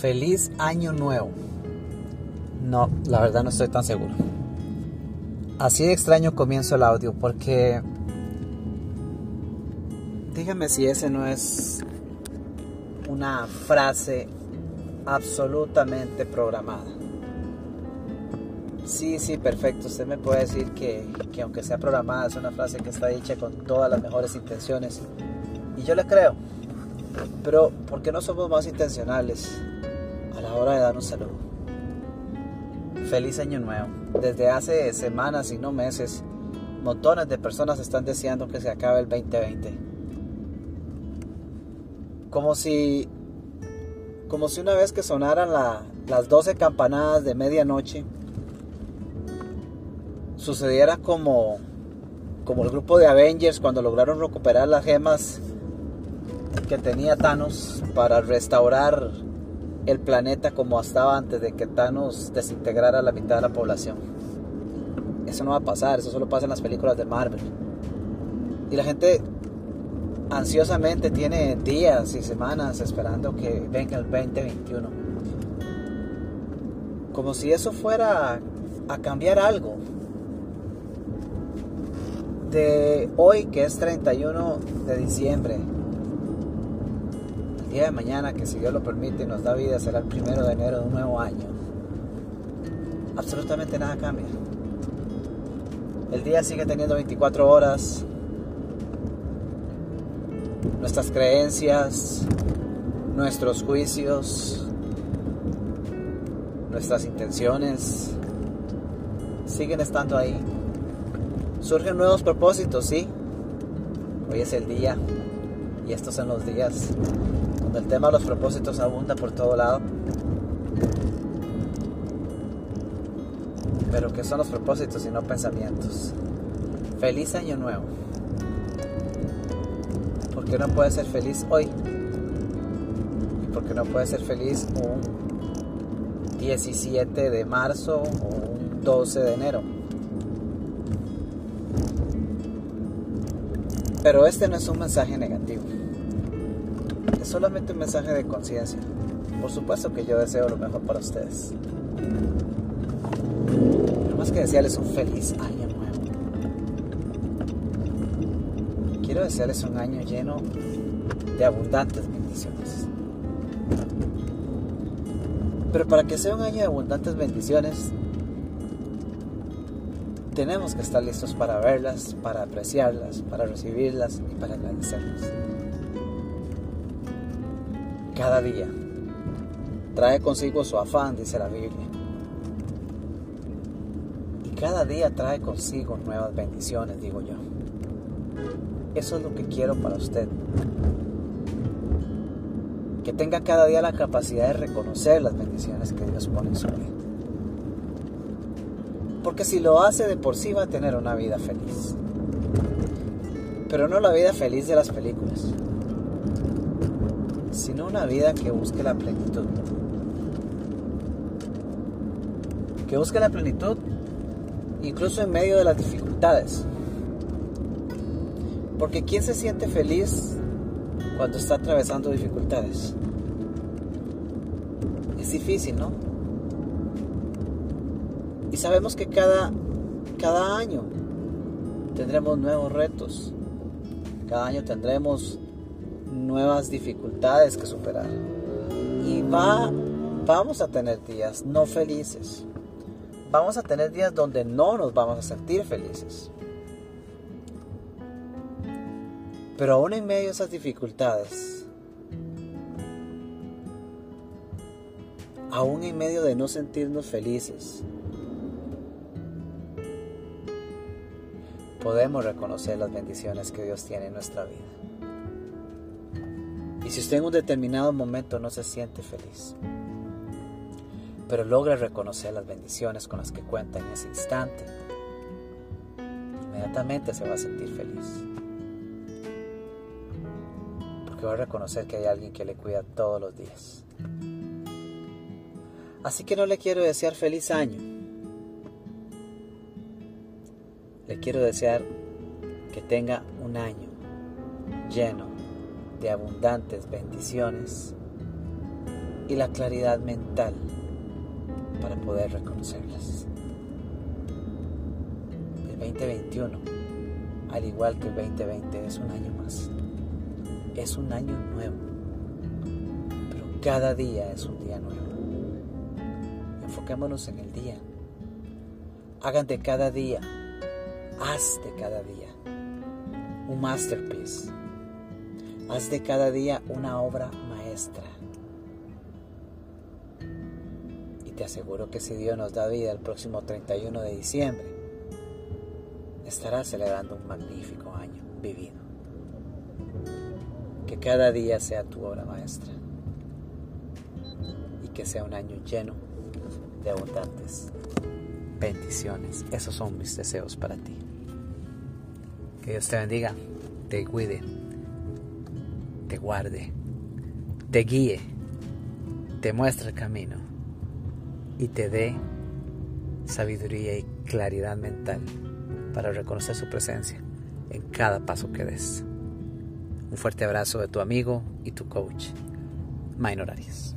Feliz año nuevo. No, la verdad no estoy tan seguro. Así de extraño comienzo el audio porque... Dígame si ese no es una frase absolutamente programada. Sí, sí, perfecto. Usted me puede decir que, que, aunque sea programada es una frase que está dicha con todas las mejores intenciones. Y yo le creo. Pero ¿por qué no somos más intencionales a la hora de dar un saludo? Feliz año nuevo. Desde hace semanas y no meses, montones de personas están deseando que se acabe el 2020. Como si, como si una vez que sonaran las 12 campanadas de medianoche, sucediera como, como el grupo de Avengers cuando lograron recuperar las gemas que tenía Thanos para restaurar el planeta como estaba antes de que Thanos desintegrara la mitad de la población. Eso no va a pasar, eso solo pasa en las películas de Marvel. Y la gente ansiosamente tiene días y semanas esperando que venga el 2021. Como si eso fuera a cambiar algo. De hoy que es 31 de diciembre día de mañana, que si Dios lo permite y nos da vida, será el primero de enero de un nuevo año. Absolutamente nada cambia. El día sigue teniendo 24 horas. Nuestras creencias, nuestros juicios, nuestras intenciones siguen estando ahí. Surgen nuevos propósitos, sí. Hoy es el día y estos son los días el tema de los propósitos abunda por todo lado. Pero ¿qué son los propósitos y no pensamientos? Feliz año nuevo. ¿Por qué no puede ser feliz hoy? ¿Y por qué no puede ser feliz un 17 de marzo o un 12 de enero? Pero este no es un mensaje negativo solamente un mensaje de conciencia. Por supuesto que yo deseo lo mejor para ustedes. Pero más que desearles un feliz año nuevo. Quiero desearles un año lleno de abundantes bendiciones. Pero para que sea un año de abundantes bendiciones, tenemos que estar listos para verlas, para apreciarlas, para recibirlas y para agradecerlas cada día. Trae consigo su afán, dice la Biblia. Y cada día trae consigo nuevas bendiciones, digo yo. Eso es lo que quiero para usted. Que tenga cada día la capacidad de reconocer las bendiciones que Dios pone en su vida. Porque si lo hace de por sí va a tener una vida feliz. Pero no la vida feliz de las películas una vida que busque la plenitud. Que busque la plenitud incluso en medio de las dificultades. Porque ¿quién se siente feliz cuando está atravesando dificultades? Es difícil, ¿no? Y sabemos que cada, cada año tendremos nuevos retos. Cada año tendremos nuevas dificultades que superar. Y va, vamos a tener días no felices. Vamos a tener días donde no nos vamos a sentir felices. Pero aún en medio de esas dificultades, aún en medio de no sentirnos felices, podemos reconocer las bendiciones que Dios tiene en nuestra vida. Y si usted en un determinado momento no se siente feliz, pero logra reconocer las bendiciones con las que cuenta en ese instante, inmediatamente se va a sentir feliz. Porque va a reconocer que hay alguien que le cuida todos los días. Así que no le quiero desear feliz año. Le quiero desear que tenga un año lleno de abundantes bendiciones y la claridad mental para poder reconocerlas. El 2021, al igual que el 2020, es un año más. Es un año nuevo. Pero cada día es un día nuevo. Enfoquémonos en el día. Hagan de cada día, haz de cada día un masterpiece. Haz de cada día una obra maestra. Y te aseguro que si Dios nos da vida el próximo 31 de diciembre, estarás celebrando un magnífico año vivido. Que cada día sea tu obra maestra. Y que sea un año lleno de abundantes bendiciones. Esos son mis deseos para ti. Que Dios te bendiga, te cuide, te guarde, te guíe, te muestre el camino y te dé sabiduría y claridad mental para reconocer su presencia en cada paso que des. Un fuerte abrazo de tu amigo y tu coach, Minor Arias.